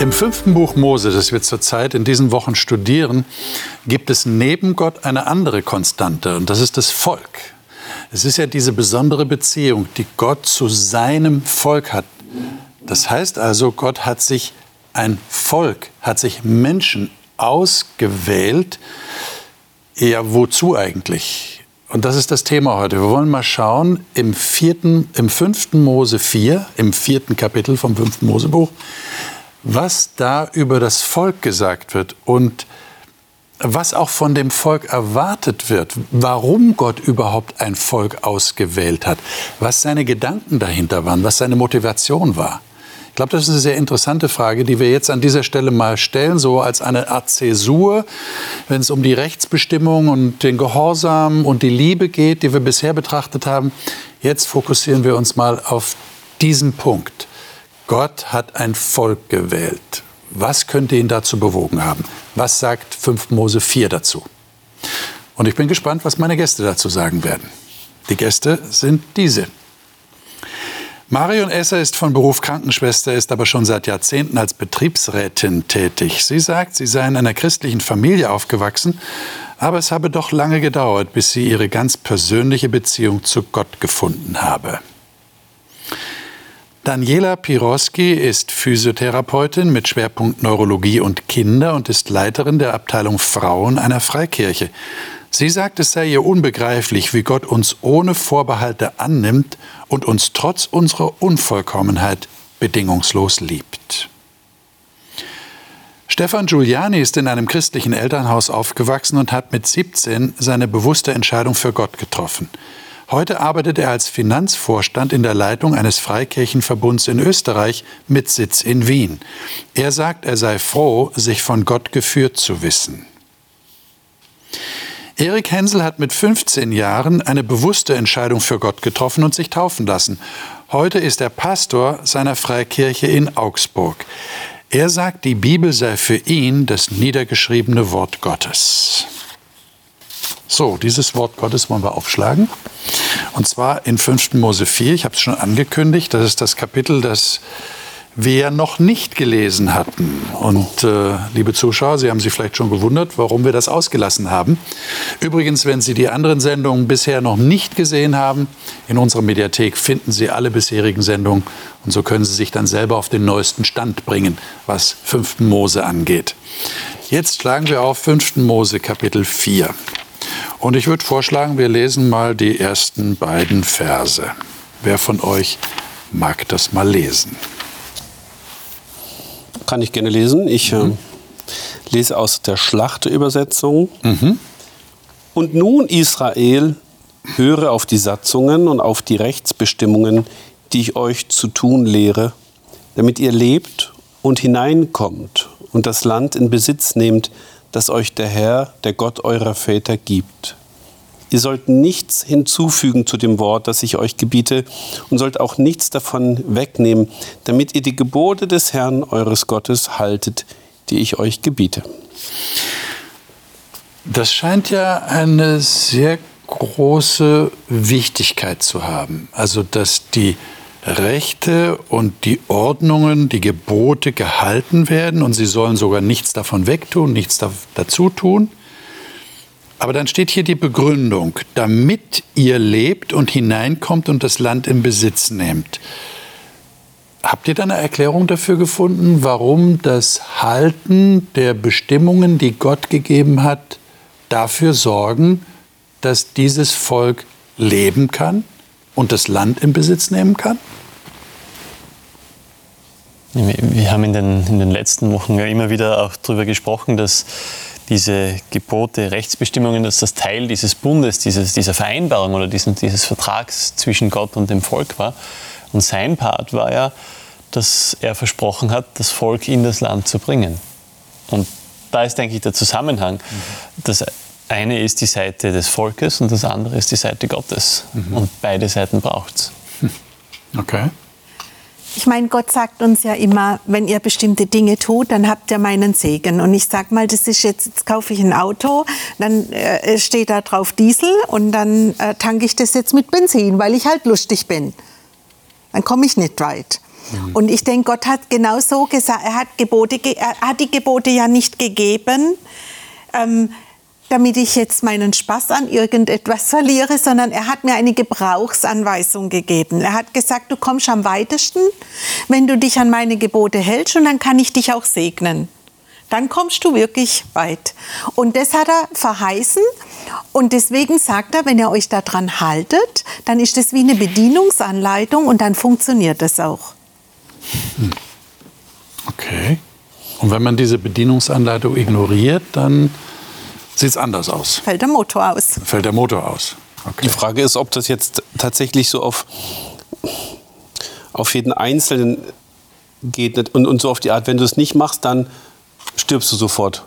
Im fünften Buch Mose, das wir zurzeit in diesen Wochen studieren, gibt es neben Gott eine andere Konstante und das ist das Volk. Es ist ja diese besondere Beziehung, die Gott zu seinem Volk hat. Das heißt also, Gott hat sich ein Volk, hat sich Menschen ausgewählt. Ja, wozu eigentlich? Und das ist das Thema heute. Wir wollen mal schauen, im, vierten, im fünften Mose 4, im vierten Kapitel vom fünften Mosebuch, was da über das Volk gesagt wird und was auch von dem Volk erwartet wird, warum Gott überhaupt ein Volk ausgewählt hat, was seine Gedanken dahinter waren, was seine Motivation war. Ich glaube, das ist eine sehr interessante Frage, die wir jetzt an dieser Stelle mal stellen, so als eine Art Zäsur, wenn es um die Rechtsbestimmung und den Gehorsam und die Liebe geht, die wir bisher betrachtet haben. Jetzt fokussieren wir uns mal auf diesen Punkt. Gott hat ein Volk gewählt. Was könnte ihn dazu bewogen haben? Was sagt 5 Mose 4 dazu? Und ich bin gespannt, was meine Gäste dazu sagen werden. Die Gäste sind diese. Marion Esser ist von Beruf Krankenschwester, ist aber schon seit Jahrzehnten als Betriebsrätin tätig. Sie sagt, sie sei in einer christlichen Familie aufgewachsen, aber es habe doch lange gedauert, bis sie ihre ganz persönliche Beziehung zu Gott gefunden habe. Daniela Piroski ist Physiotherapeutin mit Schwerpunkt Neurologie und Kinder und ist Leiterin der Abteilung Frauen einer Freikirche. Sie sagt, es sei ihr unbegreiflich, wie Gott uns ohne Vorbehalte annimmt und uns trotz unserer Unvollkommenheit bedingungslos liebt. Stefan Giuliani ist in einem christlichen Elternhaus aufgewachsen und hat mit 17 seine bewusste Entscheidung für Gott getroffen. Heute arbeitet er als Finanzvorstand in der Leitung eines Freikirchenverbunds in Österreich mit Sitz in Wien. Er sagt, er sei froh, sich von Gott geführt zu wissen. Erik Hensel hat mit 15 Jahren eine bewusste Entscheidung für Gott getroffen und sich taufen lassen. Heute ist er Pastor seiner Freikirche in Augsburg. Er sagt, die Bibel sei für ihn das niedergeschriebene Wort Gottes. So, dieses Wort Gottes wollen wir aufschlagen. Und zwar in 5. Mose 4, ich habe es schon angekündigt, das ist das Kapitel, das wir noch nicht gelesen hatten. Und äh, liebe Zuschauer, Sie haben sich vielleicht schon gewundert, warum wir das ausgelassen haben. Übrigens, wenn Sie die anderen Sendungen bisher noch nicht gesehen haben, in unserer Mediathek finden Sie alle bisherigen Sendungen und so können Sie sich dann selber auf den neuesten Stand bringen, was 5. Mose angeht. Jetzt schlagen wir auf 5. Mose Kapitel 4. Und ich würde vorschlagen, wir lesen mal die ersten beiden Verse. Wer von euch mag das mal lesen? Kann ich gerne lesen. Ich mhm. äh, lese aus der Schlachterübersetzung. Mhm. Und nun, Israel, höre auf die Satzungen und auf die Rechtsbestimmungen, die ich euch zu tun lehre, damit ihr lebt und hineinkommt und das Land in Besitz nehmt, das euch der Herr, der Gott eurer Väter gibt. Ihr sollt nichts hinzufügen zu dem Wort, das ich euch gebiete, und sollt auch nichts davon wegnehmen, damit ihr die Gebote des Herrn eures Gottes haltet, die ich euch gebiete. Das scheint ja eine sehr große Wichtigkeit zu haben. Also, dass die Rechte und die Ordnungen, die Gebote gehalten werden und sie sollen sogar nichts davon wegtun, nichts dazu tun. Aber dann steht hier die Begründung, damit ihr lebt und hineinkommt und das Land in Besitz nehmt. Habt ihr da eine Erklärung dafür gefunden, warum das Halten der Bestimmungen, die Gott gegeben hat, dafür sorgen, dass dieses Volk leben kann? Und das Land in Besitz nehmen kann? Wir haben in den, in den letzten Wochen ja immer wieder auch darüber gesprochen, dass diese Gebote, Rechtsbestimmungen, dass das Teil dieses Bundes, dieses, dieser Vereinbarung oder diesen, dieses Vertrags zwischen Gott und dem Volk war. Und sein Part war ja, dass er versprochen hat, das Volk in das Land zu bringen. Und da ist, denke ich, der Zusammenhang, mhm. dass eine ist die Seite des Volkes und das andere ist die Seite Gottes. Mhm. Und beide Seiten braucht es. Okay. Ich meine, Gott sagt uns ja immer, wenn ihr bestimmte Dinge tut, dann habt ihr meinen Segen. Und ich sag mal, das ist jetzt, jetzt kaufe ich ein Auto, dann äh, steht da drauf Diesel und dann äh, tanke ich das jetzt mit Benzin, weil ich halt lustig bin. Dann komme ich nicht weit. Und ich denke, Gott hat genau so gesagt, er hat, Gebote, er hat die Gebote ja nicht gegeben, ähm, damit ich jetzt meinen Spaß an irgendetwas verliere, sondern er hat mir eine Gebrauchsanweisung gegeben. Er hat gesagt, du kommst am weitesten, wenn du dich an meine Gebote hältst und dann kann ich dich auch segnen. Dann kommst du wirklich weit. Und das hat er verheißen. Und deswegen sagt er, wenn ihr euch daran haltet, dann ist das wie eine Bedienungsanleitung und dann funktioniert das auch. Okay. Und wenn man diese Bedienungsanleitung ignoriert, dann sieht es anders aus. Fällt der Motor aus. Fällt der Motor aus. Okay. Die Frage ist, ob das jetzt tatsächlich so auf, auf jeden Einzelnen geht und, und so auf die Art, wenn du es nicht machst, dann stirbst du sofort.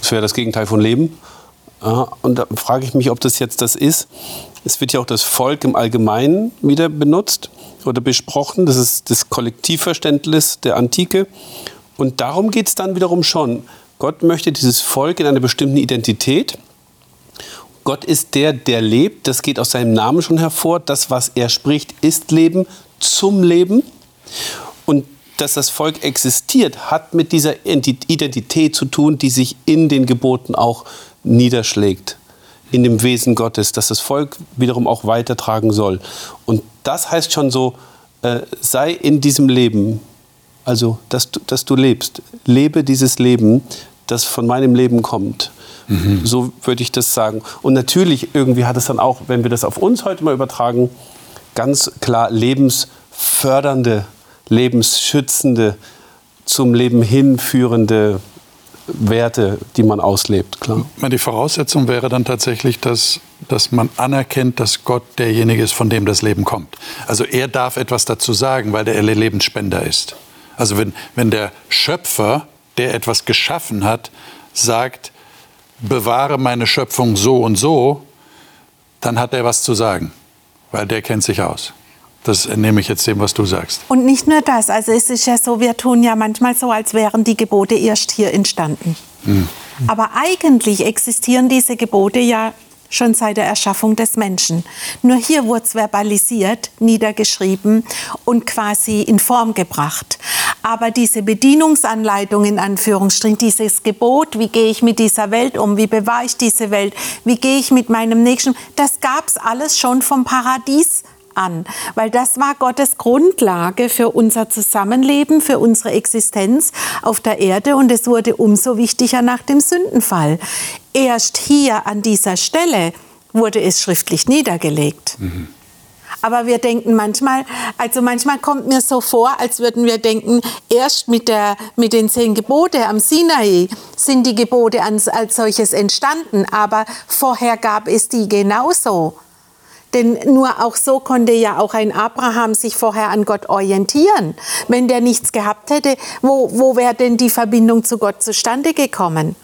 Das wäre das Gegenteil von Leben. Ja, und da frage ich mich, ob das jetzt das ist. Es wird ja auch das Volk im Allgemeinen wieder benutzt oder besprochen. Das ist das Kollektivverständnis der Antike. Und darum geht es dann wiederum schon. Gott möchte dieses Volk in einer bestimmten Identität. Gott ist der, der lebt. Das geht aus seinem Namen schon hervor. Das, was er spricht, ist Leben zum Leben. Und dass das Volk existiert, hat mit dieser Identität zu tun, die sich in den Geboten auch niederschlägt. In dem Wesen Gottes, dass das Volk wiederum auch weitertragen soll. Und das heißt schon so, äh, sei in diesem Leben, also dass du, dass du lebst. Lebe dieses Leben, das von meinem Leben kommt. Mhm. So würde ich das sagen. Und natürlich, irgendwie hat es dann auch, wenn wir das auf uns heute mal übertragen, ganz klar lebensfördernde, lebensschützende, zum Leben hinführende Werte, die man auslebt, klar. Die Voraussetzung wäre dann tatsächlich, dass, dass man anerkennt, dass Gott derjenige ist, von dem das Leben kommt. Also er darf etwas dazu sagen, weil der Lebensspender ist. Also wenn, wenn der Schöpfer, der etwas geschaffen hat, sagt, bewahre meine Schöpfung so und so, dann hat er was zu sagen, weil der kennt sich aus. Das entnehme ich jetzt dem, was du sagst. Und nicht nur das. Also es ist ja so, wir tun ja manchmal so, als wären die Gebote erst hier entstanden. Mhm. Aber eigentlich existieren diese Gebote ja schon seit der Erschaffung des Menschen. Nur hier wurde es verbalisiert, niedergeschrieben und quasi in Form gebracht. Aber diese Bedienungsanleitung in Anführungsstrichen, dieses Gebot, wie gehe ich mit dieser Welt um, wie bewahre ich diese Welt, wie gehe ich mit meinem Nächsten, das gab es alles schon vom Paradies an, weil das war Gottes Grundlage für unser Zusammenleben, für unsere Existenz auf der Erde und es wurde umso wichtiger nach dem Sündenfall. Erst hier an dieser Stelle wurde es schriftlich niedergelegt. Mhm. Aber wir denken manchmal, also manchmal kommt mir so vor, als würden wir denken, erst mit, der, mit den zehn Gebote am Sinai sind die Gebote als, als solches entstanden. Aber vorher gab es die genauso. Denn nur auch so konnte ja auch ein Abraham sich vorher an Gott orientieren. Wenn der nichts gehabt hätte, wo, wo wäre denn die Verbindung zu Gott zustande gekommen?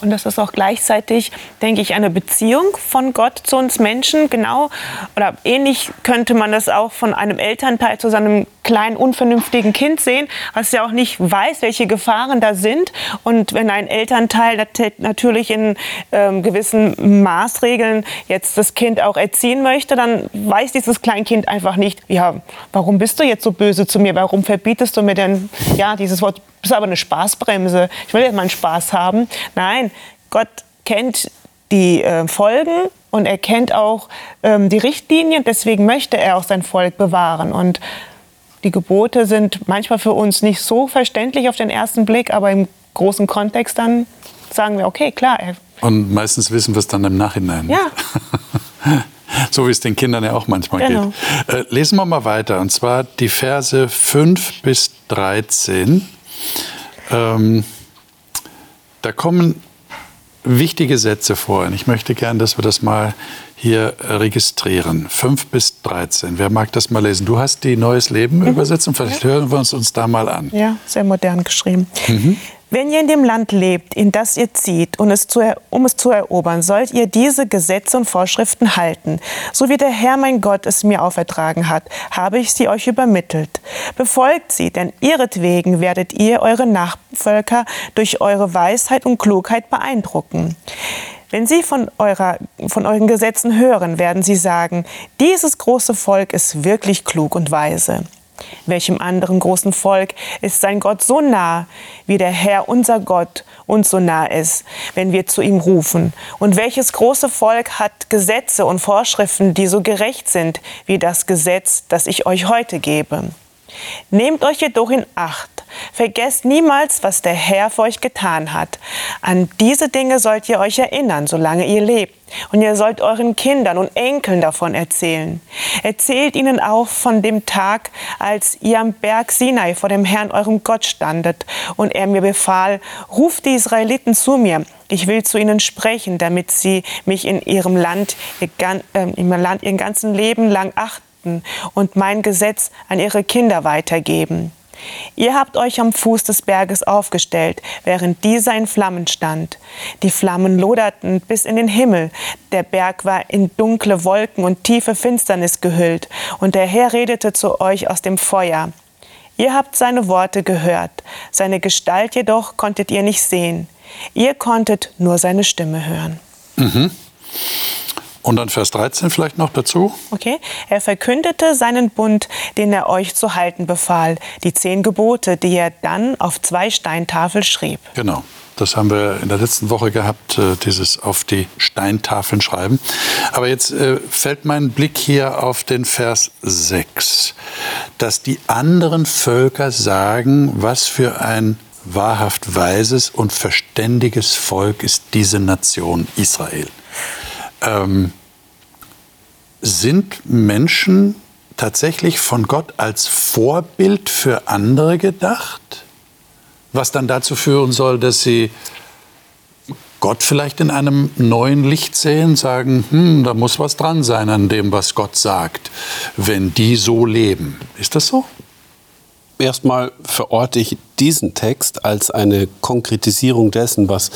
Und das ist auch gleichzeitig, denke ich, eine Beziehung von Gott zu uns Menschen. Genau oder ähnlich könnte man das auch von einem Elternteil zu seinem kleinen, unvernünftigen Kind sehen, was ja auch nicht weiß, welche Gefahren da sind. Und wenn ein Elternteil natürlich in ähm, gewissen Maßregeln jetzt das Kind auch erziehen möchte, dann weiß dieses Kleinkind einfach nicht, ja, warum bist du jetzt so böse zu mir? Warum verbietest du mir denn, ja, dieses Wort bist aber eine Spaßbremse. Ich will jetzt mal einen Spaß haben. Nein, Gott kennt die äh, Folgen und er kennt auch ähm, die Richtlinien. Deswegen möchte er auch sein Volk bewahren. Und die Gebote sind manchmal für uns nicht so verständlich auf den ersten Blick, aber im großen Kontext dann sagen wir, okay, klar. Und meistens wissen wir es dann im Nachhinein. Ja. so wie es den Kindern ja auch manchmal genau. geht. Äh, lesen wir mal weiter. Und zwar die Verse 5 bis 13. Ähm, da kommen wichtige Sätze vor. Und ich möchte gern, dass wir das mal hier registrieren. 5 bis 13. Wer mag das mal lesen? Du hast die Neues Leben mhm. Übersetzung. Vielleicht ja. hören wir uns, uns da mal an. Ja, sehr modern geschrieben. Mhm. Wenn ihr in dem Land lebt, in das ihr zieht, und es zu, um es zu erobern, sollt ihr diese Gesetze und Vorschriften halten. So wie der Herr mein Gott es mir aufertragen hat, habe ich sie euch übermittelt. Befolgt sie, denn ihretwegen werdet ihr eure Nachvölker durch eure Weisheit und Klugheit beeindrucken. Wenn Sie von, eurer, von euren Gesetzen hören, werden Sie sagen, dieses große Volk ist wirklich klug und weise. Welchem anderen großen Volk ist sein Gott so nah, wie der Herr unser Gott uns so nah ist, wenn wir zu ihm rufen? Und welches große Volk hat Gesetze und Vorschriften, die so gerecht sind wie das Gesetz, das ich euch heute gebe? Nehmt euch jedoch in Acht. Vergesst niemals, was der Herr für euch getan hat. An diese Dinge sollt ihr euch erinnern, solange ihr lebt. Und ihr sollt euren Kindern und Enkeln davon erzählen. Erzählt ihnen auch von dem Tag, als ihr am Berg Sinai vor dem Herrn eurem Gott standet und er mir befahl, ruft die Israeliten zu mir. Ich will zu ihnen sprechen, damit sie mich in ihrem Land, ihr, äh, Land ihr ganzen Leben lang achten und mein Gesetz an ihre Kinder weitergeben. Ihr habt euch am Fuß des Berges aufgestellt, während dieser in Flammen stand. Die Flammen loderten bis in den Himmel. Der Berg war in dunkle Wolken und tiefe Finsternis gehüllt, und der Herr redete zu euch aus dem Feuer. Ihr habt seine Worte gehört, seine Gestalt jedoch konntet ihr nicht sehen. Ihr konntet nur seine Stimme hören. Mhm. Und dann Vers 13 vielleicht noch dazu. Okay. Er verkündete seinen Bund, den er euch zu halten befahl, die zehn Gebote, die er dann auf zwei Steintafeln schrieb. Genau. Das haben wir in der letzten Woche gehabt, äh, dieses auf die Steintafeln schreiben. Aber jetzt äh, fällt mein Blick hier auf den Vers 6, dass die anderen Völker sagen, was für ein wahrhaft weises und verständiges Volk ist diese Nation Israel. Ähm, sind Menschen tatsächlich von Gott als Vorbild für andere gedacht? Was dann dazu führen soll, dass sie Gott vielleicht in einem neuen Licht sehen, sagen, hm, da muss was dran sein an dem, was Gott sagt, wenn die so leben. Ist das so? Erstmal verorte ich diesen Text als eine Konkretisierung dessen, was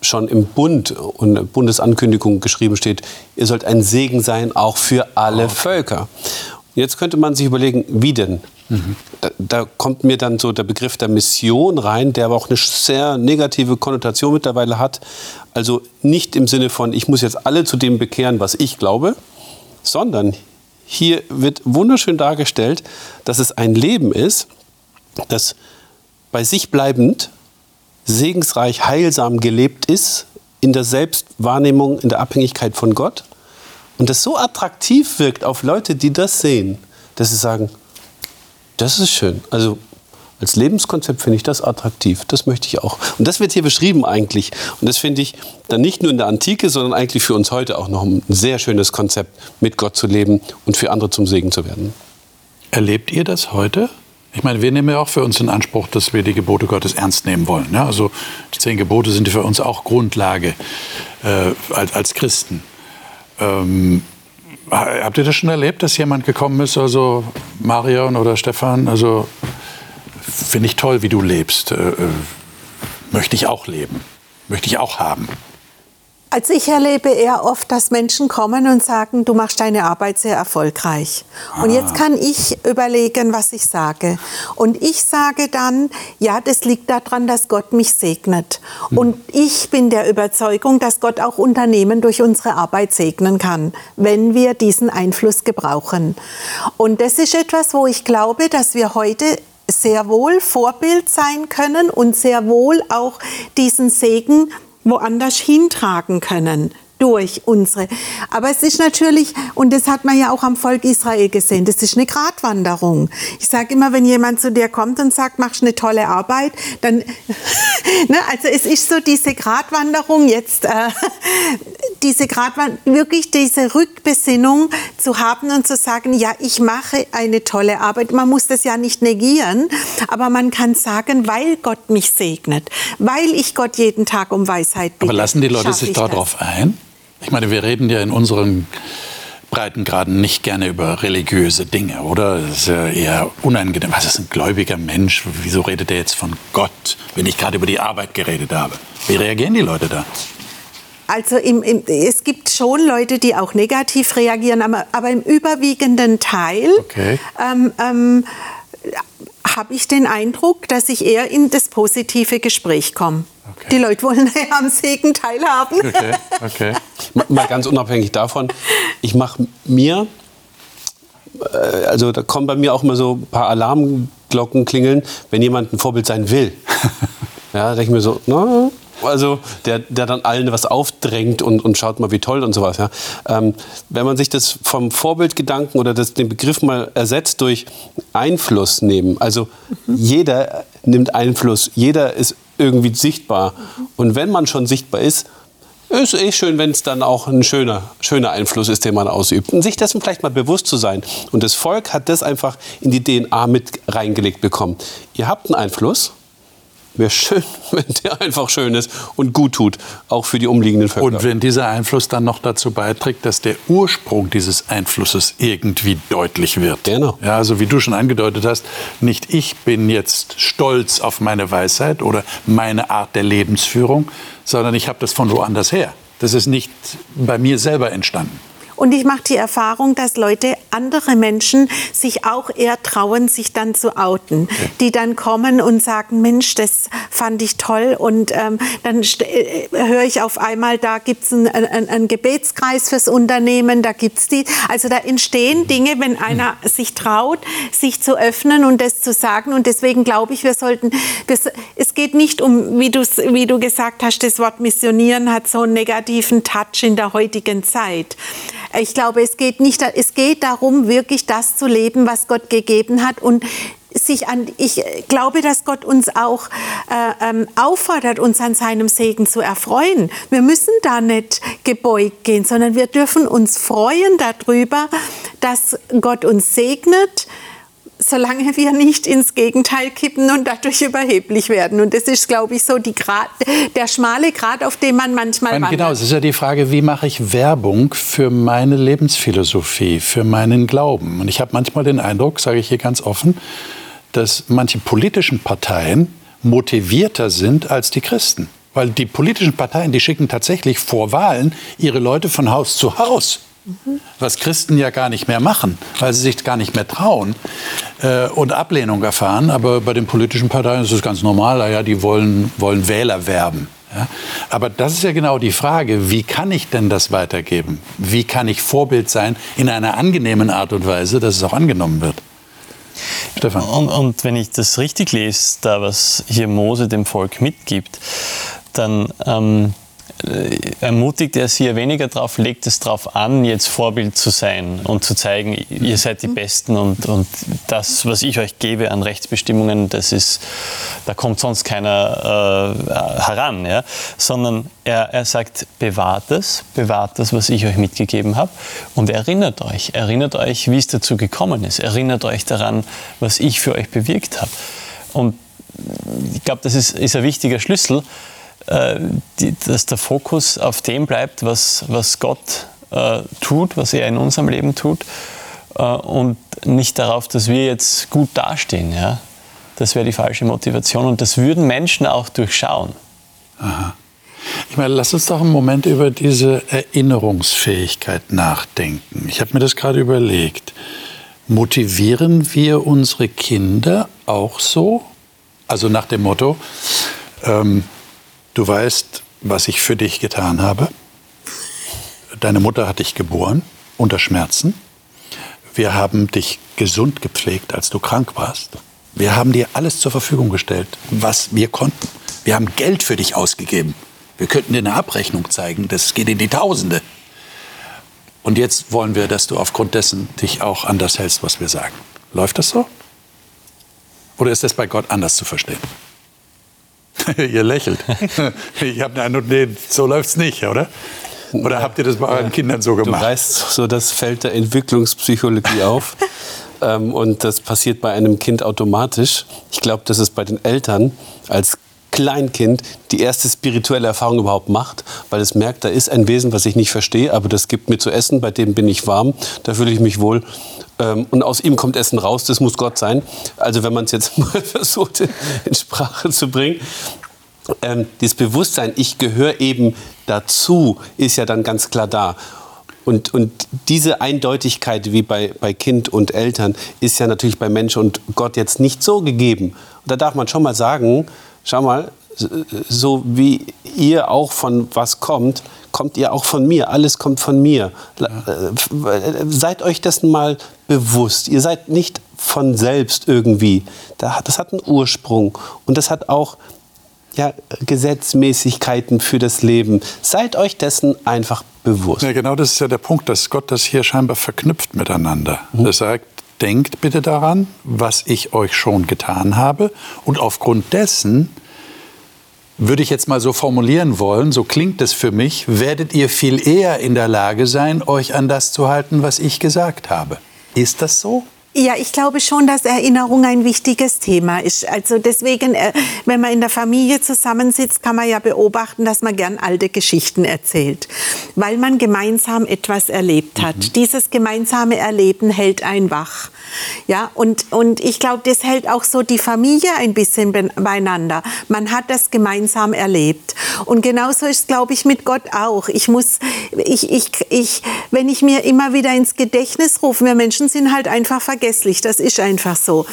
schon im Bund und Bundesankündigung geschrieben steht, ihr sollt ein Segen sein, auch für alle okay. Völker. Jetzt könnte man sich überlegen, wie denn? Mhm. Da, da, kommt mir dann so der Begriff der Mission rein, der aber auch eine sehr negative Konnotation mittlerweile hat. Also nicht im Sinne von, ich muss jetzt alle zu dem bekehren, was ich glaube, sondern hier wird wunderschön dargestellt, dass es ein Leben ist, das bei sich bleibend segensreich, heilsam gelebt ist, in der Selbstwahrnehmung, in der Abhängigkeit von Gott. Und das so attraktiv wirkt auf Leute, die das sehen, dass sie sagen, das ist schön. Also als Lebenskonzept finde ich das attraktiv. Das möchte ich auch. Und das wird hier beschrieben eigentlich. Und das finde ich dann nicht nur in der Antike, sondern eigentlich für uns heute auch noch ein sehr schönes Konzept, mit Gott zu leben und für andere zum Segen zu werden. Erlebt ihr das heute? Ich meine, wir nehmen ja auch für uns in Anspruch, dass wir die Gebote Gottes ernst nehmen wollen. Ja? Also die zehn Gebote sind für uns auch Grundlage äh, als, als, Christen. Ähm, habt ihr das schon erlebt, dass jemand gekommen ist, also Marion oder Stefan, also finde ich toll, wie du lebst, äh, äh möchte ich auch leben, möchte ich auch haben. Also ich erlebe eher oft, dass Menschen kommen und sagen, du machst deine Arbeit sehr erfolgreich. Ah. Und jetzt kann ich überlegen, was ich sage. Und ich sage dann, ja, das liegt daran, dass Gott mich segnet. Hm. Und ich bin der Überzeugung, dass Gott auch Unternehmen durch unsere Arbeit segnen kann, wenn wir diesen Einfluss gebrauchen. Und das ist etwas, wo ich glaube, dass wir heute sehr wohl Vorbild sein können und sehr wohl auch diesen Segen woanders hintragen können durch unsere. Aber es ist natürlich, und das hat man ja auch am Volk Israel gesehen, das ist eine Gratwanderung. Ich sage immer, wenn jemand zu dir kommt und sagt, machst eine tolle Arbeit, dann, ne, also es ist so diese Gratwanderung jetzt, äh, diese Gratwanderung, wirklich diese Rückbesinnung zu haben und zu sagen, ja, ich mache eine tolle Arbeit. Man muss das ja nicht negieren, aber man kann sagen, weil Gott mich segnet, weil ich Gott jeden Tag um Weisheit bitte. Aber lassen die Leute sich darauf ein? Ich meine, wir reden ja in unseren Breitengraden nicht gerne über religiöse Dinge, oder? Das ist ja eher unangenehm. Was ist ein gläubiger Mensch? Wieso redet er jetzt von Gott, wenn ich gerade über die Arbeit geredet habe? Wie reagieren die Leute da? Also im, im, es gibt schon Leute, die auch negativ reagieren, aber, aber im überwiegenden Teil okay. ähm, ähm, habe ich den Eindruck, dass ich eher in das positive Gespräch komme. Okay. Die Leute wollen ja am Segen teilhaben. Okay, okay. Mal ganz unabhängig davon, ich mache mir äh, also da kommen bei mir auch mal so ein paar Alarmglocken klingeln, wenn jemand ein Vorbild sein will. ja, da denke ich mir so, na, also der, der dann allen was aufdrängt und, und schaut mal, wie toll und sowas. Ja. Ähm, wenn man sich das vom Vorbildgedanken oder das, den Begriff mal ersetzt durch Einfluss nehmen, also mhm. jeder nimmt Einfluss, jeder ist irgendwie sichtbar. Und wenn man schon sichtbar ist, ist eh schön, wenn es dann auch ein schöner, schöner Einfluss ist, den man ausübt. Und sich dessen vielleicht mal bewusst zu sein. Und das Volk hat das einfach in die DNA mit reingelegt bekommen. Ihr habt einen Einfluss, wäre schön, wenn der einfach schön ist und gut tut, auch für die umliegenden Völker. Und wenn dieser Einfluss dann noch dazu beiträgt, dass der Ursprung dieses Einflusses irgendwie deutlich wird. Genau. Ja, also wie du schon angedeutet hast, nicht ich bin jetzt stolz auf meine Weisheit oder meine Art der Lebensführung, sondern ich habe das von woanders her. Das ist nicht bei mir selber entstanden. Und ich mache die Erfahrung, dass Leute, andere Menschen, sich auch eher trauen, sich dann zu outen. Die dann kommen und sagen, Mensch, das fand ich toll. Und ähm, dann äh, höre ich auf einmal, da gibt es einen, einen, einen, Gebetskreis fürs Unternehmen, da gibt es die. Also da entstehen Dinge, wenn einer sich traut, sich zu öffnen und das zu sagen. Und deswegen glaube ich, wir sollten, das, es geht nicht um, wie, wie du gesagt hast, das Wort Missionieren hat so einen negativen Touch in der heutigen Zeit. Ich glaube, es geht nicht, es geht darum, wirklich das zu leben, was Gott gegeben hat und sich an, ich glaube, dass Gott uns auch äh, ähm, auffordert, uns an seinem Segen zu erfreuen. Wir müssen da nicht gebeugt gehen, sondern wir dürfen uns freuen darüber, dass Gott uns segnet, solange wir nicht ins Gegenteil kippen und dadurch überheblich werden. Und das ist, glaube ich, so die Grad, der schmale Grad, auf dem man manchmal meine, Genau, es ist ja die Frage, wie mache ich Werbung für meine Lebensphilosophie, für meinen Glauben? Und ich habe manchmal den Eindruck, sage ich hier ganz offen, dass manche politischen Parteien motivierter sind als die Christen. Weil die politischen Parteien, die schicken tatsächlich vor Wahlen ihre Leute von Haus zu Haus was Christen ja gar nicht mehr machen, weil sie sich gar nicht mehr trauen äh, und Ablehnung erfahren. Aber bei den politischen Parteien ist es ganz normal, ja, die wollen, wollen Wähler werben. Ja? Aber das ist ja genau die Frage, wie kann ich denn das weitergeben? Wie kann ich Vorbild sein in einer angenehmen Art und Weise, dass es auch angenommen wird? Stefan. Und, und wenn ich das richtig lese, da was hier Mose dem Volk mitgibt, dann ähm, äh, ermutigt er sie ja weniger darauf, legt es darauf an, jetzt Vorbild zu sein und zu zeigen, ihr seid die mhm. Besten und, und das, was ich euch gebe an Rechtsbestimmungen, das ist, da kommt sonst keiner äh, heran, ja? sondern er, er sagt, bewahrt es, bewahrt das, was ich euch mitgegeben habe und erinnert euch, erinnert euch, wie es dazu gekommen ist, erinnert euch daran, was ich für euch bewirkt habe. Und ich glaube, das ist, ist ein wichtiger Schlüssel, äh, die, dass der Fokus auf dem bleibt, was, was Gott äh, tut, was er in unserem Leben tut äh, und nicht darauf, dass wir jetzt gut dastehen. Ja? Das wäre die falsche Motivation und das würden Menschen auch durchschauen. Aha. Ich meine, lass uns doch einen Moment über diese Erinnerungsfähigkeit nachdenken. Ich habe mir das gerade überlegt. Motivieren wir unsere Kinder auch so? Also nach dem Motto, ähm, Du weißt, was ich für dich getan habe. Deine Mutter hat dich geboren unter Schmerzen. Wir haben dich gesund gepflegt, als du krank warst. Wir haben dir alles zur Verfügung gestellt, was wir konnten. Wir haben Geld für dich ausgegeben. Wir könnten dir eine Abrechnung zeigen, das geht in die Tausende. Und jetzt wollen wir, dass du aufgrund dessen dich auch an das hältst, was wir sagen. Läuft das so? Oder ist das bei Gott anders zu verstehen? ihr lächelt. ich habe den Eindruck, nee, so läuft es nicht, oder? Oder habt ihr das bei euren Kindern so gemacht? Du reißt so das Feld der Entwicklungspsychologie auf. ähm, und das passiert bei einem Kind automatisch. Ich glaube, dass es bei den Eltern als Kleinkind die erste spirituelle Erfahrung überhaupt macht, weil es merkt, da ist ein Wesen, was ich nicht verstehe, aber das gibt mir zu essen, bei dem bin ich warm, da fühle ich mich wohl ähm, und aus ihm kommt Essen raus, das muss Gott sein. Also wenn man es jetzt mal versucht in Sprache zu bringen, ähm, dieses Bewusstsein, ich gehöre eben dazu, ist ja dann ganz klar da. Und, und diese Eindeutigkeit wie bei, bei Kind und Eltern ist ja natürlich bei Mensch und Gott jetzt nicht so gegeben. Und da darf man schon mal sagen, schau mal, so wie ihr auch von was kommt, kommt ihr auch von mir. Alles kommt von mir. Ja. Äh, seid euch dessen mal bewusst. Ihr seid nicht von selbst irgendwie. Das hat einen Ursprung und das hat auch ja, Gesetzmäßigkeiten für das Leben. Seid euch dessen einfach bewusst. Ja, genau das ist ja der Punkt, dass Gott das hier scheinbar verknüpft miteinander. Mhm. Er sagt, denkt bitte daran, was ich euch schon getan habe und aufgrund dessen würde ich jetzt mal so formulieren wollen, so klingt es für mich, werdet ihr viel eher in der Lage sein, euch an das zu halten, was ich gesagt habe. Ist das so? Ja, ich glaube schon, dass Erinnerung ein wichtiges Thema ist. Also deswegen, äh, wenn man in der Familie zusammensitzt, kann man ja beobachten, dass man gern alte Geschichten erzählt, weil man gemeinsam etwas erlebt hat. Mhm. Dieses gemeinsame Erleben hält einen wach. Ja, und, und ich glaube, das hält auch so die Familie ein bisschen beieinander. Man hat das gemeinsam erlebt. Und genauso ist es, glaube ich, mit Gott auch. Ich muss, ich, ich, ich, wenn ich mir immer wieder ins Gedächtnis rufe, wir Menschen sind halt einfach vergesslich. Das ist einfach so.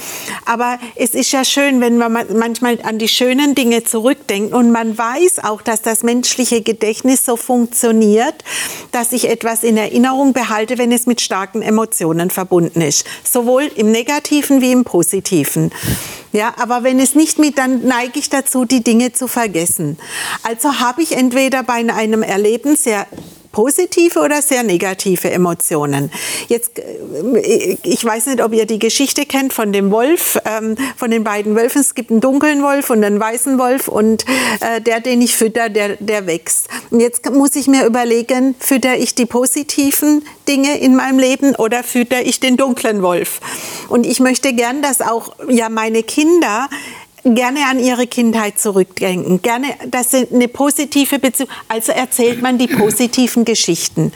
Aber es ist ja schön, wenn man manchmal an die schönen Dinge zurückdenkt und man weiß auch, dass das menschliche Gedächtnis so funktioniert, dass ich etwas in Erinnerung behalte, wenn es mit starken Emotionen verbunden ist. Sowohl im Negativen wie im Positiven. Ja, aber wenn es nicht mit, dann neige ich dazu, die Dinge zu vergessen. Also habe ich entweder bei einem Erleben sehr positive oder sehr negative Emotionen. Jetzt, äh, ich weiß nicht, ob ihr die Geschichte kennt von dem Wolf, ähm, von den beiden Wölfen. Es gibt einen dunklen Wolf und einen weißen Wolf und äh, der, den ich fütter, der, der wächst. Und jetzt muss ich mir überlegen, fütter ich die positiven Dinge in meinem Leben oder fütter ich den dunklen Wolf? Und ich möchte gern, dass auch ja meine Kinder gerne an ihre Kindheit zurückdenken, gerne, das sind eine positive Beziehung. Also erzählt man die positiven Geschichten.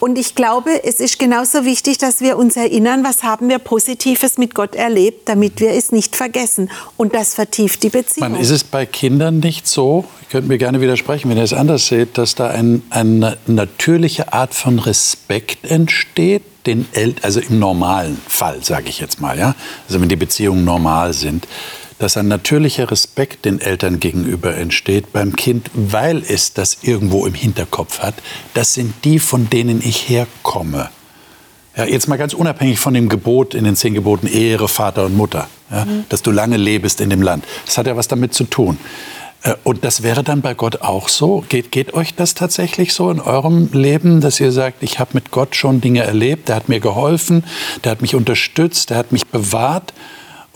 Und ich glaube, es ist genauso wichtig, dass wir uns erinnern, was haben wir Positives mit Gott erlebt, damit wir es nicht vergessen. Und das vertieft die Beziehung. Man, ist es bei Kindern nicht so, ich könnte mir gerne widersprechen, wenn ihr es anders seht, dass da ein, eine natürliche Art von Respekt entsteht, den El also im normalen Fall, sage ich jetzt mal, ja, also wenn die Beziehungen normal sind dass ein natürlicher Respekt den Eltern gegenüber entsteht beim Kind, weil es das irgendwo im Hinterkopf hat. Das sind die, von denen ich herkomme. Ja, jetzt mal ganz unabhängig von dem Gebot in den zehn Geboten Ehre Vater und Mutter, ja, mhm. dass du lange lebst in dem Land. Das hat ja was damit zu tun. Äh, und das wäre dann bei Gott auch so? Geht, geht euch das tatsächlich so in eurem Leben, dass ihr sagt, ich habe mit Gott schon Dinge erlebt, der hat mir geholfen, der hat mich unterstützt, der hat mich bewahrt?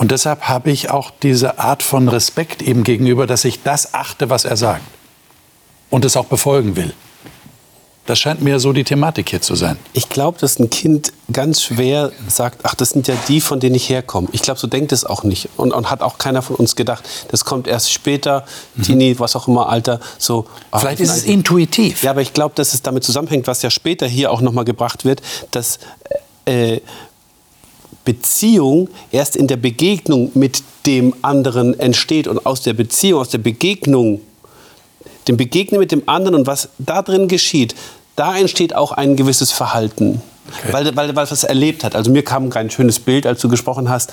Und deshalb habe ich auch diese Art von Respekt ihm gegenüber, dass ich das achte, was er sagt. Und es auch befolgen will. Das scheint mir so die Thematik hier zu sein. Ich glaube, dass ein Kind ganz schwer sagt, ach, das sind ja die, von denen ich herkomme. Ich glaube, so denkt es auch nicht. Und, und, hat auch keiner von uns gedacht. Das kommt erst später, mhm. Teenie, was auch immer, Alter. So, ach, Vielleicht ist es intuitiv. Ja, aber ich glaube, dass es damit zusammenhängt, was ja später hier auch nochmal gebracht wird, dass äh, Beziehung erst in der Begegnung mit dem anderen entsteht und aus der Beziehung, aus der Begegnung, dem Begegnen mit dem anderen und was da drin geschieht, da entsteht auch ein gewisses Verhalten. Okay. Weil, weil, weil was erlebt hat. Also mir kam ein schönes Bild, als du gesprochen hast,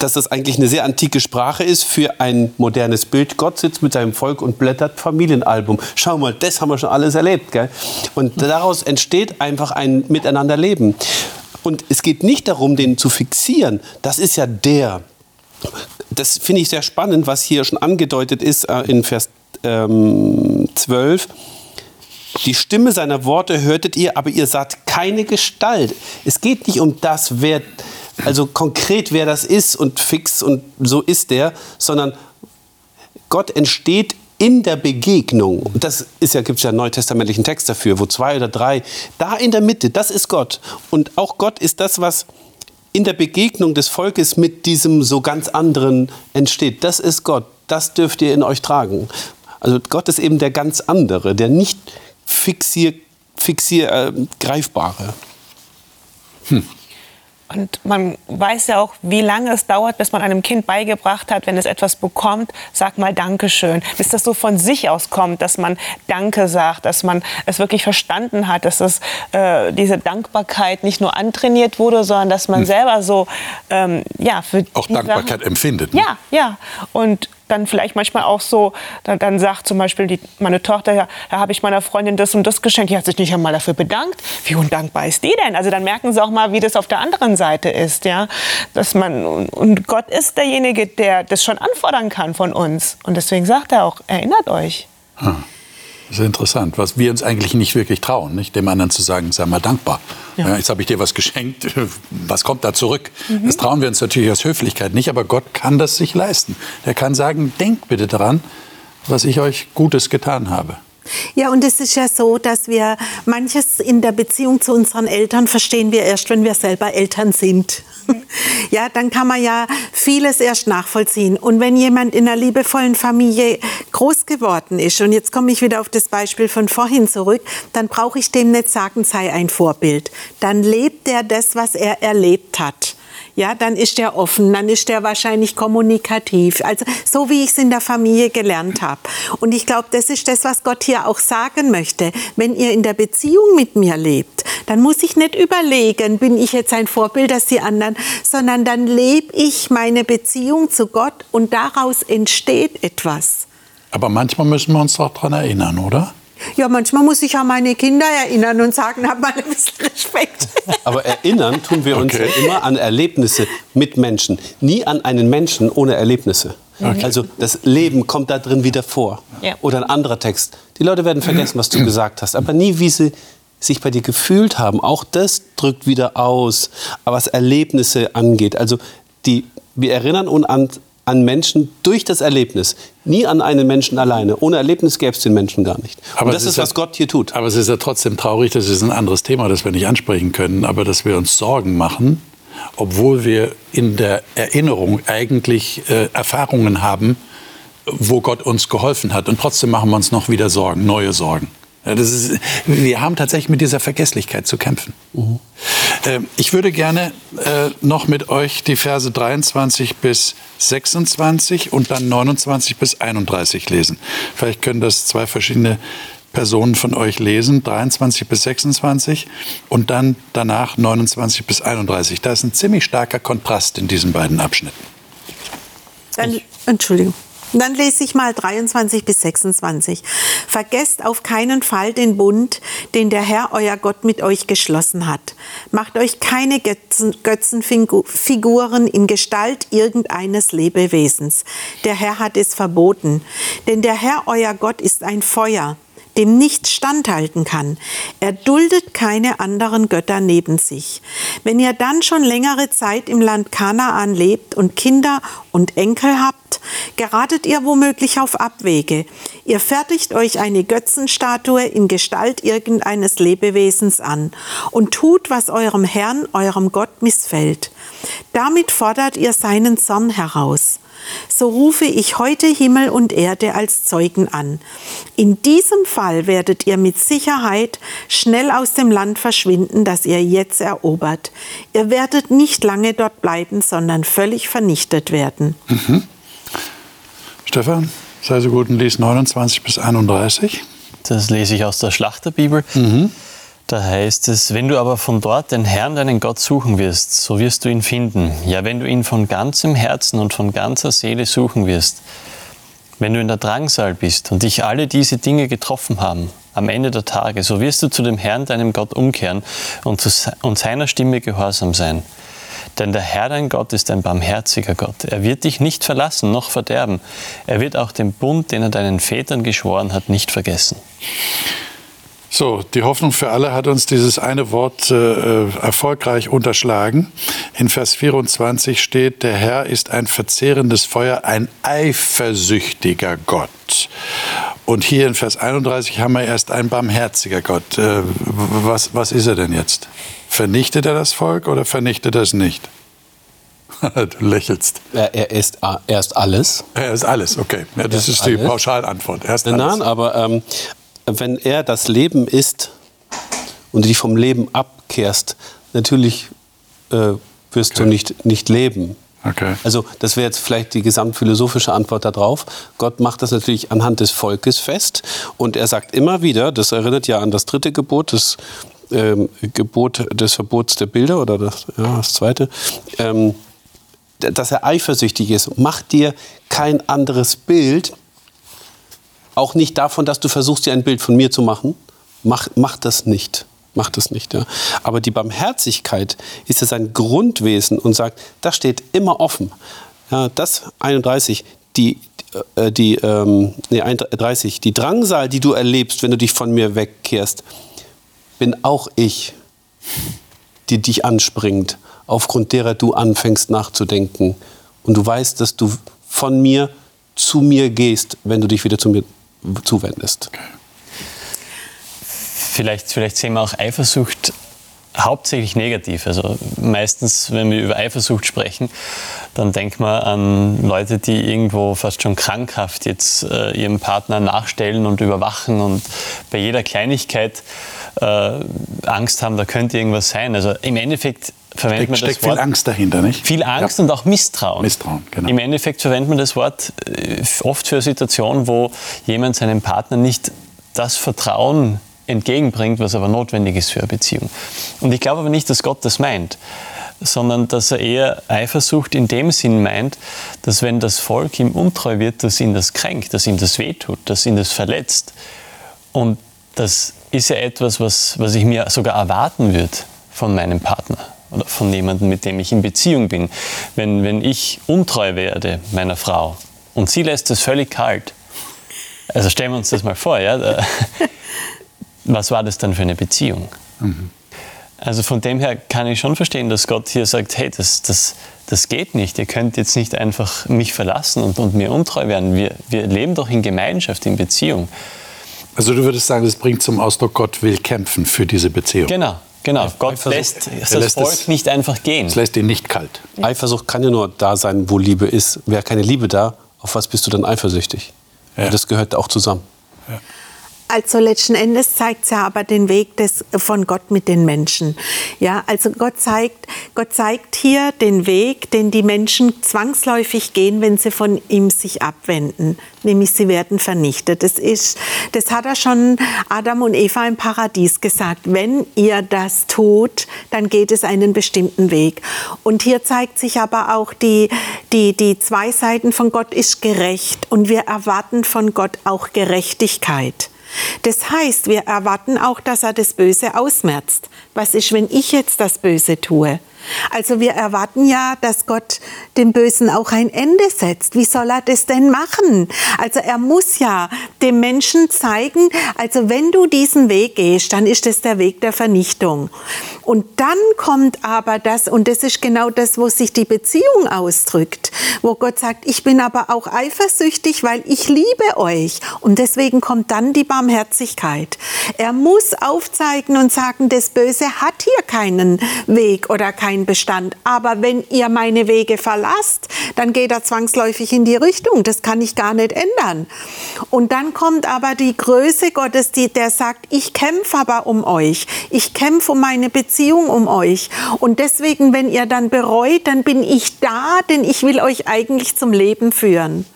dass das eigentlich eine sehr antike Sprache ist für ein modernes Bild. Gott sitzt mit seinem Volk und blättert Familienalbum. Schau mal, das haben wir schon alles erlebt. Gell? Und daraus entsteht einfach ein Miteinanderleben. Und es geht nicht darum, den zu fixieren. Das ist ja der. Das finde ich sehr spannend, was hier schon angedeutet ist äh, in Vers ähm, 12. Die Stimme seiner Worte hörtet ihr, aber ihr saht keine Gestalt. Es geht nicht um das, wer, also konkret wer das ist und fix und so ist der, sondern Gott entsteht in der Begegnung, das ist ja, gibt es ja einen neutestamentlichen Text dafür, wo zwei oder drei, da in der Mitte, das ist Gott. Und auch Gott ist das, was in der Begegnung des Volkes mit diesem so ganz anderen entsteht. Das ist Gott. Das dürft ihr in euch tragen. Also Gott ist eben der ganz andere, der nicht fixier, fixier äh, greifbare. Hm. Und man weiß ja auch, wie lange es dauert, bis man einem Kind beigebracht hat, wenn es etwas bekommt, sag mal Dankeschön. Bis das so von sich aus kommt, dass man Danke sagt, dass man es wirklich verstanden hat, dass das, äh, diese Dankbarkeit nicht nur antrainiert wurde, sondern dass man hm. selber so, ähm, ja, für Auch Dankbarkeit Sachen, empfindet. Ne? Ja, ja. Und dann vielleicht manchmal auch so, dann, dann sagt zum Beispiel die, meine Tochter, ja, da habe ich meiner Freundin das und das geschenkt, die hat sich nicht einmal dafür bedankt. Wie undankbar ist die denn? Also dann merken sie auch mal, wie das auf der anderen Seite ist, ja, dass man und Gott ist derjenige, der das schon anfordern kann von uns und deswegen sagt er auch, erinnert euch. Hm. Das ist interessant, was wir uns eigentlich nicht wirklich trauen, nicht dem anderen zu sagen, sei mal dankbar. Ja. Ja, jetzt habe ich dir was geschenkt, was kommt da zurück? Mhm. Das trauen wir uns natürlich aus Höflichkeit nicht, aber Gott kann das sich leisten. Er kann sagen, denkt bitte daran, was ich euch Gutes getan habe. Ja, und es ist ja so, dass wir manches in der Beziehung zu unseren Eltern verstehen wir erst, wenn wir selber Eltern sind. Ja, dann kann man ja vieles erst nachvollziehen. Und wenn jemand in einer liebevollen Familie groß geworden ist, und jetzt komme ich wieder auf das Beispiel von vorhin zurück, dann brauche ich dem nicht sagen, sei ein Vorbild. Dann lebt er das, was er erlebt hat ja, dann ist er offen, dann ist er wahrscheinlich kommunikativ. Also so wie ich es in der Familie gelernt habe. Und ich glaube, das ist das, was Gott hier auch sagen möchte. Wenn ihr in der Beziehung mit mir lebt, dann muss ich nicht überlegen, bin ich jetzt ein Vorbild als die anderen, sondern dann lebe ich meine Beziehung zu Gott und daraus entsteht etwas. Aber manchmal müssen wir uns doch daran erinnern, oder? Ja, manchmal muss ich an meine Kinder erinnern und sagen, hab mal ein bisschen Respekt. Aber erinnern tun wir uns okay. ja immer an Erlebnisse mit Menschen, nie an einen Menschen ohne Erlebnisse. Okay. Also das Leben kommt da drin wieder vor. Ja. Oder ein anderer Text. Die Leute werden vergessen, was du gesagt hast, aber nie, wie sie sich bei dir gefühlt haben. Auch das drückt wieder aus, was Erlebnisse angeht. Also die, wir erinnern uns an an Menschen durch das Erlebnis, nie an einen Menschen alleine. Ohne Erlebnis gäbe es den Menschen gar nicht. Aber Und das ist, ist, was ja, Gott hier tut. Aber es ist ja trotzdem traurig, das ist ein anderes Thema, das wir nicht ansprechen können, aber dass wir uns Sorgen machen, obwohl wir in der Erinnerung eigentlich äh, Erfahrungen haben, wo Gott uns geholfen hat. Und trotzdem machen wir uns noch wieder Sorgen, neue Sorgen. Ist, wir haben tatsächlich mit dieser Vergesslichkeit zu kämpfen. Mhm. ich würde gerne äh, noch mit euch die Verse 23 bis 26 und dann 29 bis 31 lesen. Vielleicht können das zwei verschiedene Personen von euch lesen, 23 bis 26 und dann danach 29 bis 31. Da ist ein ziemlich starker Kontrast in diesen beiden Abschnitten. Dann, Entschuldigung. Dann lese ich mal 23 bis 26. Vergesst auf keinen Fall den Bund, den der Herr euer Gott mit euch geschlossen hat. Macht euch keine Götzenfiguren in Gestalt irgendeines Lebewesens. Der Herr hat es verboten. Denn der Herr euer Gott ist ein Feuer dem nichts standhalten kann. Er duldet keine anderen Götter neben sich. Wenn ihr dann schon längere Zeit im Land Kanaan lebt und Kinder und Enkel habt, geratet ihr womöglich auf Abwege. Ihr fertigt euch eine Götzenstatue in Gestalt irgendeines Lebewesens an und tut, was eurem Herrn, eurem Gott missfällt. Damit fordert ihr seinen Zorn heraus so rufe ich heute Himmel und Erde als Zeugen an. In diesem Fall werdet ihr mit Sicherheit schnell aus dem Land verschwinden, das ihr jetzt erobert. Ihr werdet nicht lange dort bleiben, sondern völlig vernichtet werden. Mhm. Stefan, sei so gut und lies 29 bis 31. Das lese ich aus der Schlachterbibel. Mhm. Da heißt es, wenn du aber von dort den Herrn, deinen Gott suchen wirst, so wirst du ihn finden. Ja, wenn du ihn von ganzem Herzen und von ganzer Seele suchen wirst. Wenn du in der Drangsal bist und dich alle diese Dinge getroffen haben, am Ende der Tage, so wirst du zu dem Herrn, deinem Gott, umkehren und, zu, und seiner Stimme gehorsam sein. Denn der Herr, dein Gott, ist ein barmherziger Gott. Er wird dich nicht verlassen noch verderben. Er wird auch den Bund, den er deinen Vätern geschworen hat, nicht vergessen. So, die Hoffnung für alle hat uns dieses eine Wort äh, erfolgreich unterschlagen. In Vers 24 steht, der Herr ist ein verzehrendes Feuer, ein eifersüchtiger Gott. Und hier in Vers 31 haben wir erst ein barmherziger Gott. Äh, was, was ist er denn jetzt? Vernichtet er das Volk oder vernichtet er es nicht? du lächelst. Er ist, er ist alles. Er ist alles, okay. Ja, das ist, ist die Pauschalantwort. Er ist alles. Nein, aber ähm, wenn er das Leben ist und du dich vom Leben abkehrst, natürlich äh, wirst okay. du nicht, nicht leben. Okay. Also das wäre jetzt vielleicht die gesamtphilosophische Antwort darauf. Gott macht das natürlich anhand des Volkes fest und er sagt immer wieder, das erinnert ja an das dritte Gebot, das ähm, Gebot des Verbots der Bilder oder das, ja, das zweite, ähm, dass er eifersüchtig ist. Mach dir kein anderes Bild, auch nicht davon, dass du versuchst, dir ein Bild von mir zu machen. Mach, mach das nicht. Mach das nicht. Ja. Aber die Barmherzigkeit ist ja sein Grundwesen und sagt, das steht immer offen. Ja, das 31, die, äh, die, ähm, nee, 30, die Drangsal, die du erlebst, wenn du dich von mir wegkehrst, bin auch ich, die dich anspringt, aufgrund derer du anfängst nachzudenken. Und du weißt, dass du von mir zu mir gehst, wenn du dich wieder zu mir zuwendest. Vielleicht, vielleicht sehen wir auch Eifersucht hauptsächlich negativ. Also meistens, wenn wir über Eifersucht sprechen, dann denkt man an Leute, die irgendwo fast schon krankhaft jetzt äh, ihrem Partner nachstellen und überwachen und bei jeder Kleinigkeit äh, Angst haben, da könnte irgendwas sein. Also im Endeffekt verwendet man steckt das Wort. viel Angst dahinter, nicht? Viel Angst Ja. und auch Misstrauen. Misstrauen, genau. Im Endeffekt verwendet man das Wort äh, oft für Situationen, wo jemand seinem Partner nicht das Vertrauen entgegenbringt, was aber notwendig ist für eine Beziehung. Und ich glaube aber nicht, dass Gott das meint, sondern dass er eher Eifersucht in dem Sinn meint, dass wenn das Volk ihm untreu wird, dass ihn das kränkt, dass ihm das wehtut, dass ihn das verletzt. Und das ist ja etwas, was, was ich mir sogar erwarten würde von meinem Partner von jemandem, mit dem ich in Beziehung bin. Wenn, wenn ich untreu werde meiner Frau und sie lässt es völlig kalt, also stellen wir uns das mal vor, ja, da, was war das dann für eine Beziehung? Also von dem her kann ich schon verstehen, dass Gott hier sagt, hey, das, das, das geht nicht. Ihr könnt jetzt nicht einfach mich verlassen und, und mir untreu werden. Wir, wir leben doch in Gemeinschaft, in Beziehung. Also du würdest sagen, das bringt zum Ausdruck, Gott will kämpfen für diese Beziehung. Genau, genau. Gott lässt das lässt Volk es- nicht einfach gehen. Es lässt ihn nicht kalt. Eifersucht kann ja nur da sein, wo Liebe ist. Wäre keine Liebe da, auf was bist du dann eifersüchtig? Ja. Das gehört auch zusammen. Also letzten Endes zeigt es ja aber den Weg des, von Gott mit den Menschen. Ja, also Gott zeigt, Gott zeigt hier den Weg, den die Menschen zwangsläufig gehen, wenn sie von ihm sich abwenden. Nämlich sie werden vernichtet. Das, ist, das hat er schon Adam und Eva im Paradies gesagt. Wenn ihr das tut, dann geht es einen bestimmten Weg. Und hier zeigt sich aber auch die, die, die zwei Seiten von Gott ist gerecht. Und wir erwarten von Gott auch Gerechtigkeit. Das heißt, wir erwarten auch, dass er das Böse ausmerzt. Was ist, wenn ich jetzt das Böse tue? Also wir erwarten ja, dass Gott dem Bösen auch ein Ende setzt. Wie soll er das denn machen? Also er muss ja dem Menschen zeigen, also wenn du diesen Weg gehst, dann ist das der Weg der Vernichtung. Und dann kommt aber das, und das ist genau das, wo sich die Beziehung ausdrückt, wo Gott sagt, ich bin aber auch eifersüchtig, weil ich liebe euch. Und deswegen kommt dann die Barmherzigkeit. Er muss aufzeigen und sagen, das Böse hat hier keinen Weg oder keinen Bestand. Aber wenn ihr meine Wege verlasst, dann geht er zwangsläufig in die Richtung. Das kann ich gar nicht ändern. Und dann kommt aber die Größe Gottes, die, der sagt, ich kämpfe aber um euch. Ich kämpfe um meine Beziehung um euch. Und deswegen, wenn ihr dann bereut, dann bin ich da, denn ich will euch eigentlich zum Leben führen.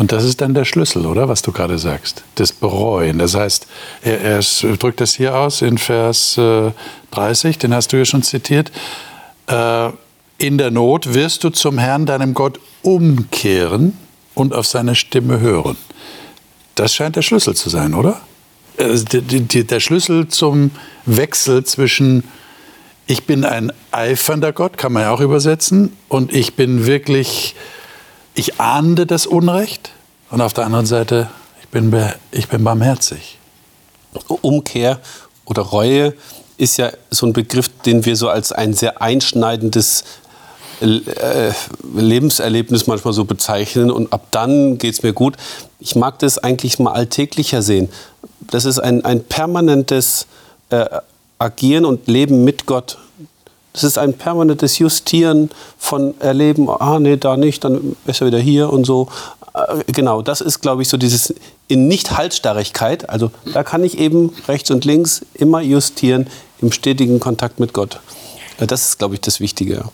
Und das ist dann der Schlüssel, oder? Was du gerade sagst. Das Bereuen. Das heißt, er, er drückt das hier aus in Vers äh, 30, den hast du ja schon zitiert. Äh, in der Not wirst du zum Herrn, deinem Gott, umkehren und auf seine Stimme hören. Das scheint der Schlüssel zu sein, oder? Äh, Der Schlüssel zum Wechsel zwischen ich bin ein eifernder Gott, kann man ja auch übersetzen, und ich bin wirklich, ich ahnde das Unrecht, und auf der anderen Seite, ich bin, ich bin barmherzig. Umkehr oder Reue ist ja so ein Begriff, den wir so als ein sehr einschneidendes äh, Lebenserlebnis manchmal so bezeichnen und ab dann geht es mir gut. Ich mag das eigentlich mal alltäglicher sehen. Das ist ein, ein permanentes äh, Agieren und Leben mit Gott. Das ist ein permanentes Justieren von Erleben, ah nee, da nicht, dann besser wieder hier und so. Äh, Genau, das ist, glaube ich, so dieses in Nicht-Haltstarrigkeit. Also da kann ich eben rechts und links immer justieren im stetigen Kontakt mit Gott. Ja, Das ist, glaube ich, das Wichtige.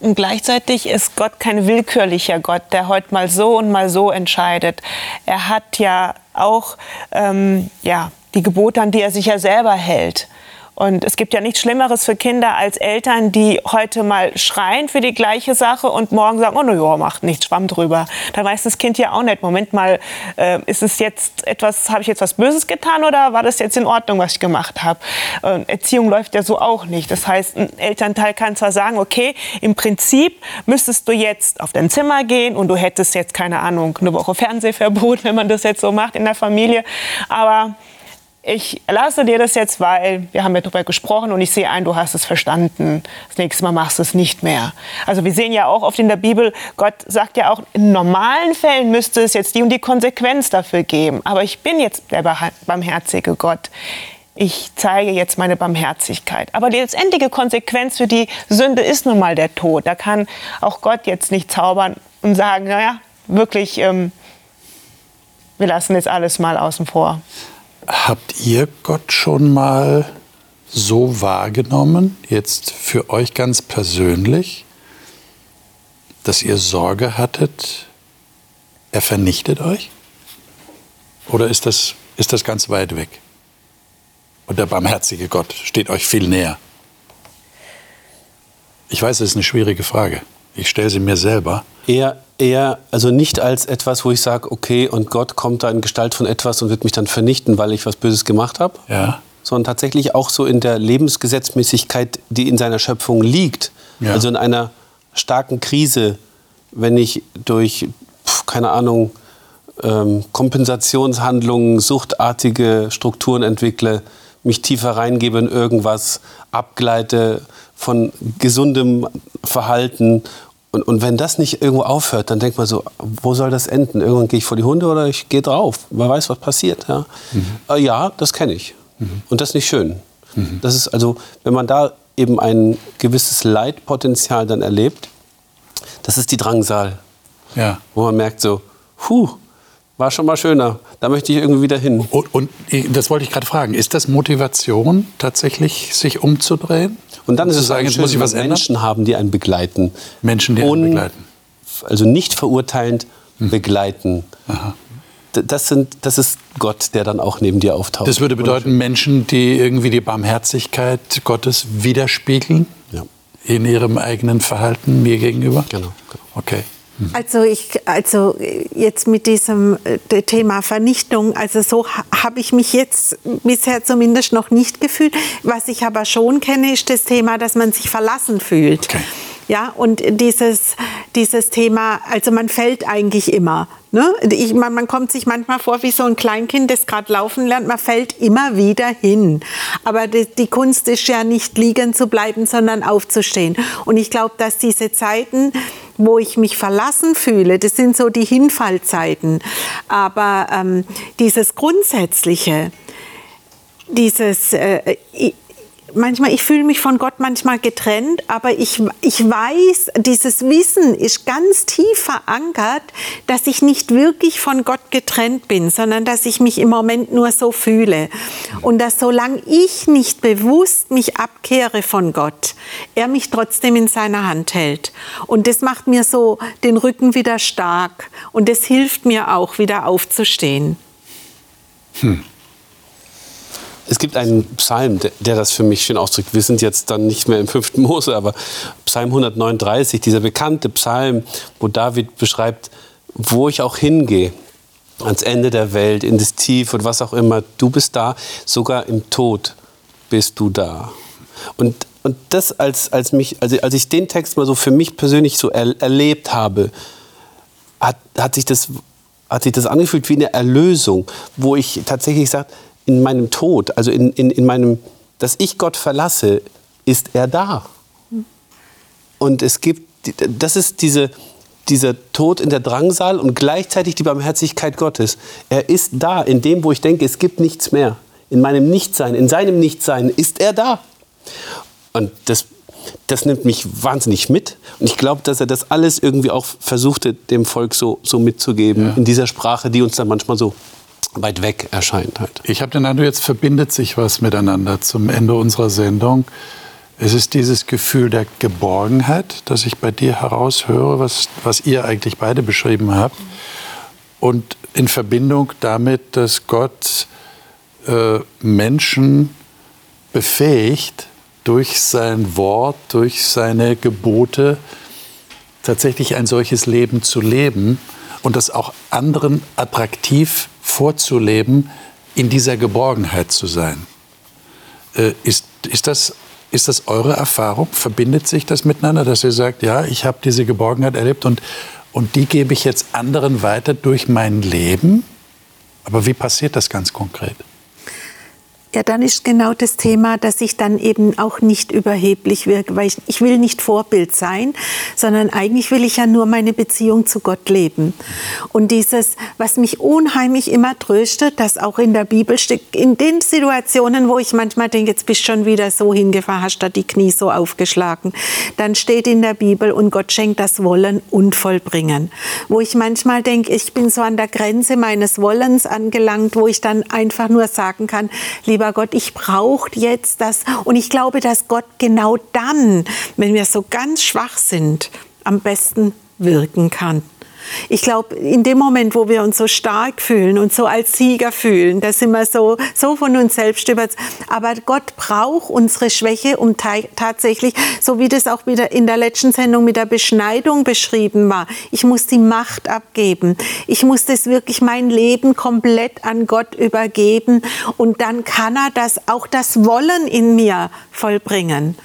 Und gleichzeitig ist Gott kein willkürlicher Gott, der heute mal so und mal so entscheidet. Er hat ja auch ähm, ja, die Gebote, an die er sich ja selber hält. Und es gibt ja nichts Schlimmeres für Kinder als Eltern, die heute mal schreien für die gleiche Sache und morgen sagen, oh, na ja, macht nichts, schwamm drüber. Dann weiß das Kind ja auch nicht, Moment mal, äh, ist es jetzt etwas, habe ich jetzt was Böses getan oder war das jetzt in Ordnung, was ich gemacht habe? Äh, Erziehung läuft ja so auch nicht. Das heißt, ein Elternteil kann zwar sagen, okay, im Prinzip müsstest du jetzt auf dein Zimmer gehen und du hättest jetzt, keine Ahnung, eine Woche Fernsehverbot, wenn man das jetzt so macht in der Familie, aber ich lasse dir das jetzt, weil wir haben ja darüber gesprochen und ich sehe ein, du hast es verstanden. Das nächste Mal machst du es nicht mehr. Also wir sehen ja auch oft in der Bibel, Gott sagt ja auch, in normalen Fällen müsste es jetzt die und die Konsequenz dafür geben. Aber ich bin jetzt der barmherzige Gott. Ich zeige jetzt meine Barmherzigkeit. Aber die letztendliche Konsequenz für die Sünde ist nun mal der Tod. Da kann auch Gott jetzt nicht zaubern und sagen, naja, wirklich, ähm, wir lassen jetzt alles mal außen vor. Habt ihr Gott schon mal so wahrgenommen, jetzt für euch ganz persönlich, dass ihr Sorge hattet, er vernichtet euch? Oder ist das, ist das ganz weit weg? Und der barmherzige Gott steht euch viel näher? Ich weiß, das ist eine schwierige Frage. Ich stelle sie mir selber. Eher, eher, also nicht als etwas, wo ich sage, okay, und Gott kommt da in Gestalt von etwas und wird mich dann vernichten, weil ich was Böses gemacht habe. Ja. Sondern tatsächlich auch so in der Lebensgesetzmäßigkeit, die in seiner Schöpfung liegt. Ja. Also in einer starken Krise, wenn ich durch, keine Ahnung, ähm, Kompensationshandlungen, suchtartige Strukturen entwickle, mich tiefer reingebe in irgendwas, abgleite von gesundem Verhalten. Und, und wenn das nicht irgendwo aufhört, dann denkt man so, wo soll das enden? Irgendwann gehe ich vor die Hunde oder ich gehe drauf. Man weiß, was passiert. Ja, äh, ja das kenne ich. Und das ist nicht schön. Das ist also, wenn man da eben ein gewisses Leitpotenzial dann erlebt, das ist die Drangsal. Ja. Wo man merkt so, puh, war schon mal schöner. Da möchte ich irgendwie wieder hin. Und, und das wollte ich gerade fragen. Ist das Motivation, tatsächlich sich umzudrehen? Und dann ist es sagen, jetzt muss ich was ändern? Menschen haben, die einen begleiten. Menschen, die einen begleiten. Also nicht verurteilend begleiten. D- Das, sind, das ist Gott, der dann auch neben dir auftaucht. Das würde bedeuten, Menschen, die irgendwie die Barmherzigkeit Gottes widerspiegeln Ja, in ihrem eigenen Verhalten mir gegenüber? genau. genau. Okay. Also ich, also jetzt mit diesem äh, Thema Vernichtung, also so ha- habe ich mich jetzt bisher zumindest noch nicht gefühlt. Was ich aber schon kenne, ist das Thema, dass man sich verlassen fühlt. Okay. Ja, und dieses, dieses Thema, also man fällt eigentlich immer. Ne? Ich, man, man kommt sich manchmal vor wie so ein Kleinkind, das gerade laufen lernt, man fällt immer wieder hin. Aber die, die Kunst ist ja nicht liegen zu bleiben, sondern aufzustehen. Und ich glaube, dass diese Zeiten, wo ich mich verlassen fühle, das sind so die Hinfallzeiten. Aber ähm, dieses Grundsätzliche, dieses, äh, manchmal, ich fühle mich von Gott manchmal getrennt, aber ich, ich weiß, dieses Wissen ist ganz tief verankert, dass ich nicht wirklich von Gott getrennt bin, sondern dass ich mich im Moment nur so fühle. Und dass solange ich nicht bewusst mich abkehre von Gott, er mich trotzdem in seiner Hand hält. Und das macht mir so den Rücken wieder stark. Und das hilft mir auch, wieder aufzustehen. Es gibt einen Psalm, der, das für mich schön ausdrückt. Wir sind jetzt dann nicht mehr im fünften Mose, aber Psalm 139, dieser bekannte Psalm, wo David beschreibt, wo ich auch hingehe, ans Ende der Welt, in das Tief und was auch immer, du bist da, sogar im Tod bist du da. Und, und das, als, als, mich, also als ich den Text mal so für mich persönlich so er, erlebt habe, hat, hat, sich das, hat sich das angefühlt wie eine Erlösung, wo ich tatsächlich sage, in meinem Tod, also in, in, in meinem, dass ich Gott verlasse, ist er da. Und es gibt, das ist diese, dieser Tod in der Drangsal und gleichzeitig die Barmherzigkeit Gottes. Er ist da, in dem, wo ich denke, es gibt nichts mehr. In meinem Nichtsein, in seinem Nichtsein ist er da. Und das, das nimmt mich wahnsinnig mit. Und ich glaube, dass er das alles irgendwie auch versuchte, dem Volk so, so mitzugeben, in dieser Sprache, die uns dann manchmal so weit weg erscheint. Halt. Ich habe den Eindruck, jetzt verbindet sich was miteinander zum Ende unserer Sendung. Es ist dieses Gefühl der Geborgenheit, das ich bei dir heraushöre, was, was ihr eigentlich beide beschrieben habt. Und in Verbindung damit, dass Gott äh, Menschen befähigt, durch sein Wort, durch seine Gebote tatsächlich ein solches Leben zu leben und das auch anderen attraktiv vorzuleben, in dieser Geborgenheit zu sein. Äh, ist, ist, das, ist das eure Erfahrung? Verbindet sich das miteinander, dass ihr sagt, ja, ich habe diese Geborgenheit erlebt und, und die gebe ich jetzt anderen weiter durch mein Leben? Aber wie passiert das ganz konkret? Ja, dann ist genau das Thema, dass ich dann eben auch nicht überheblich wirke, weil ich, ich will nicht Vorbild sein, sondern eigentlich will ich ja nur meine Beziehung zu Gott leben. Und dieses, was mich unheimlich immer tröstet, dass auch in der Bibel steht, in den Situationen, wo ich manchmal denke, jetzt bist schon wieder so hingefahren, hast da die Knie so aufgeschlagen, dann steht in der Bibel, und Gott schenkt das Wollen und Vollbringen. Wo ich manchmal denke, ich bin so an der Grenze meines Wollens angelangt, wo ich dann einfach nur sagen kann, lieber lieber Gott, ich brauche jetzt das. Und ich glaube, dass Gott genau dann, wenn wir so ganz schwach sind, am besten wirken kann. Ich glaube, in dem Moment, wo wir uns so stark fühlen und so als Sieger fühlen, da sind wir so, so von uns selbst überzeugt. Aber Gott braucht unsere Schwäche, um tatsächlich, so wie das auch wieder in der letzten Sendung mit der Beschneidung beschrieben war, ich muss die Macht abgeben. Ich muss das wirklich mein Leben komplett an Gott übergeben. Und dann kann er das, auch das Wollen in mir vollbringen.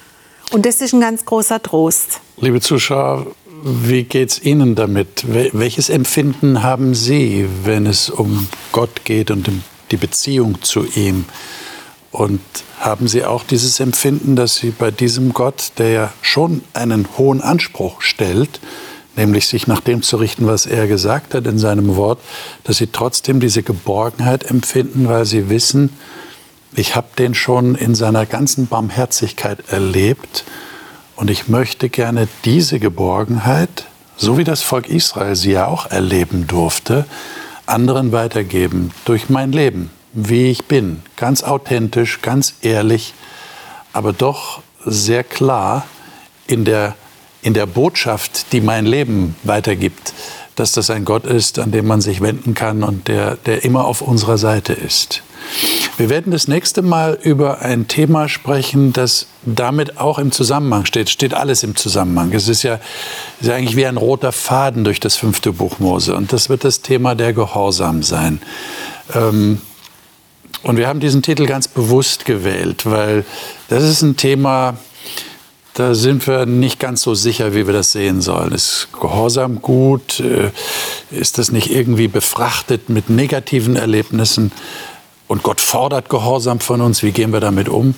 Und das ist ein ganz großer Trost. Liebe Zuschauer, wie geht es Ihnen damit? Welches Empfinden haben Sie, wenn es um Gott geht und die Beziehung zu ihm? Und haben Sie auch dieses Empfinden, dass Sie bei diesem Gott, der ja schon einen hohen Anspruch stellt, nämlich sich nach dem zu richten, was er gesagt hat in seinem Wort, dass Sie trotzdem diese Geborgenheit empfinden, weil Sie wissen, ich habe den schon in seiner ganzen Barmherzigkeit erlebt und ich möchte gerne diese Geborgenheit, so wie das Volk Israel sie ja auch erleben durfte, anderen weitergeben durch mein Leben, wie ich bin. Ganz authentisch, ganz ehrlich, aber doch sehr klar in der, in der Botschaft, die mein Leben weitergibt, dass das ein Gott ist, an dem man sich wenden kann und der, der immer auf unserer Seite ist. Wir werden das nächste Mal über ein Thema sprechen, das damit auch im Zusammenhang steht. Steht alles im Zusammenhang. Es ist ja, ist ja eigentlich wie ein roter Faden durch das fünfte Buch Mose. Und das wird das Thema der Gehorsam sein. Ähm, und wir haben diesen Titel ganz bewusst gewählt, weil das ist ein Thema, da sind wir nicht ganz so sicher, wie wir das sehen sollen. Ist Gehorsam gut? Äh, ist das nicht irgendwie befrachtet mit negativen Erlebnissen? Und Gott fordert Gehorsam von uns. Wie gehen wir damit um?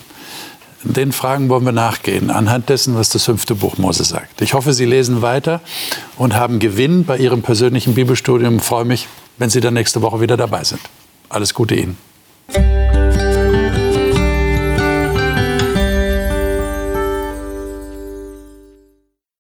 Den Fragen wollen wir nachgehen, anhand dessen, was das fünfte Buch Mose sagt. Ich hoffe, Sie lesen weiter und haben Gewinn bei Ihrem persönlichen Bibelstudium. Ich freue mich, wenn Sie dann nächste Woche wieder dabei sind. Alles Gute Ihnen.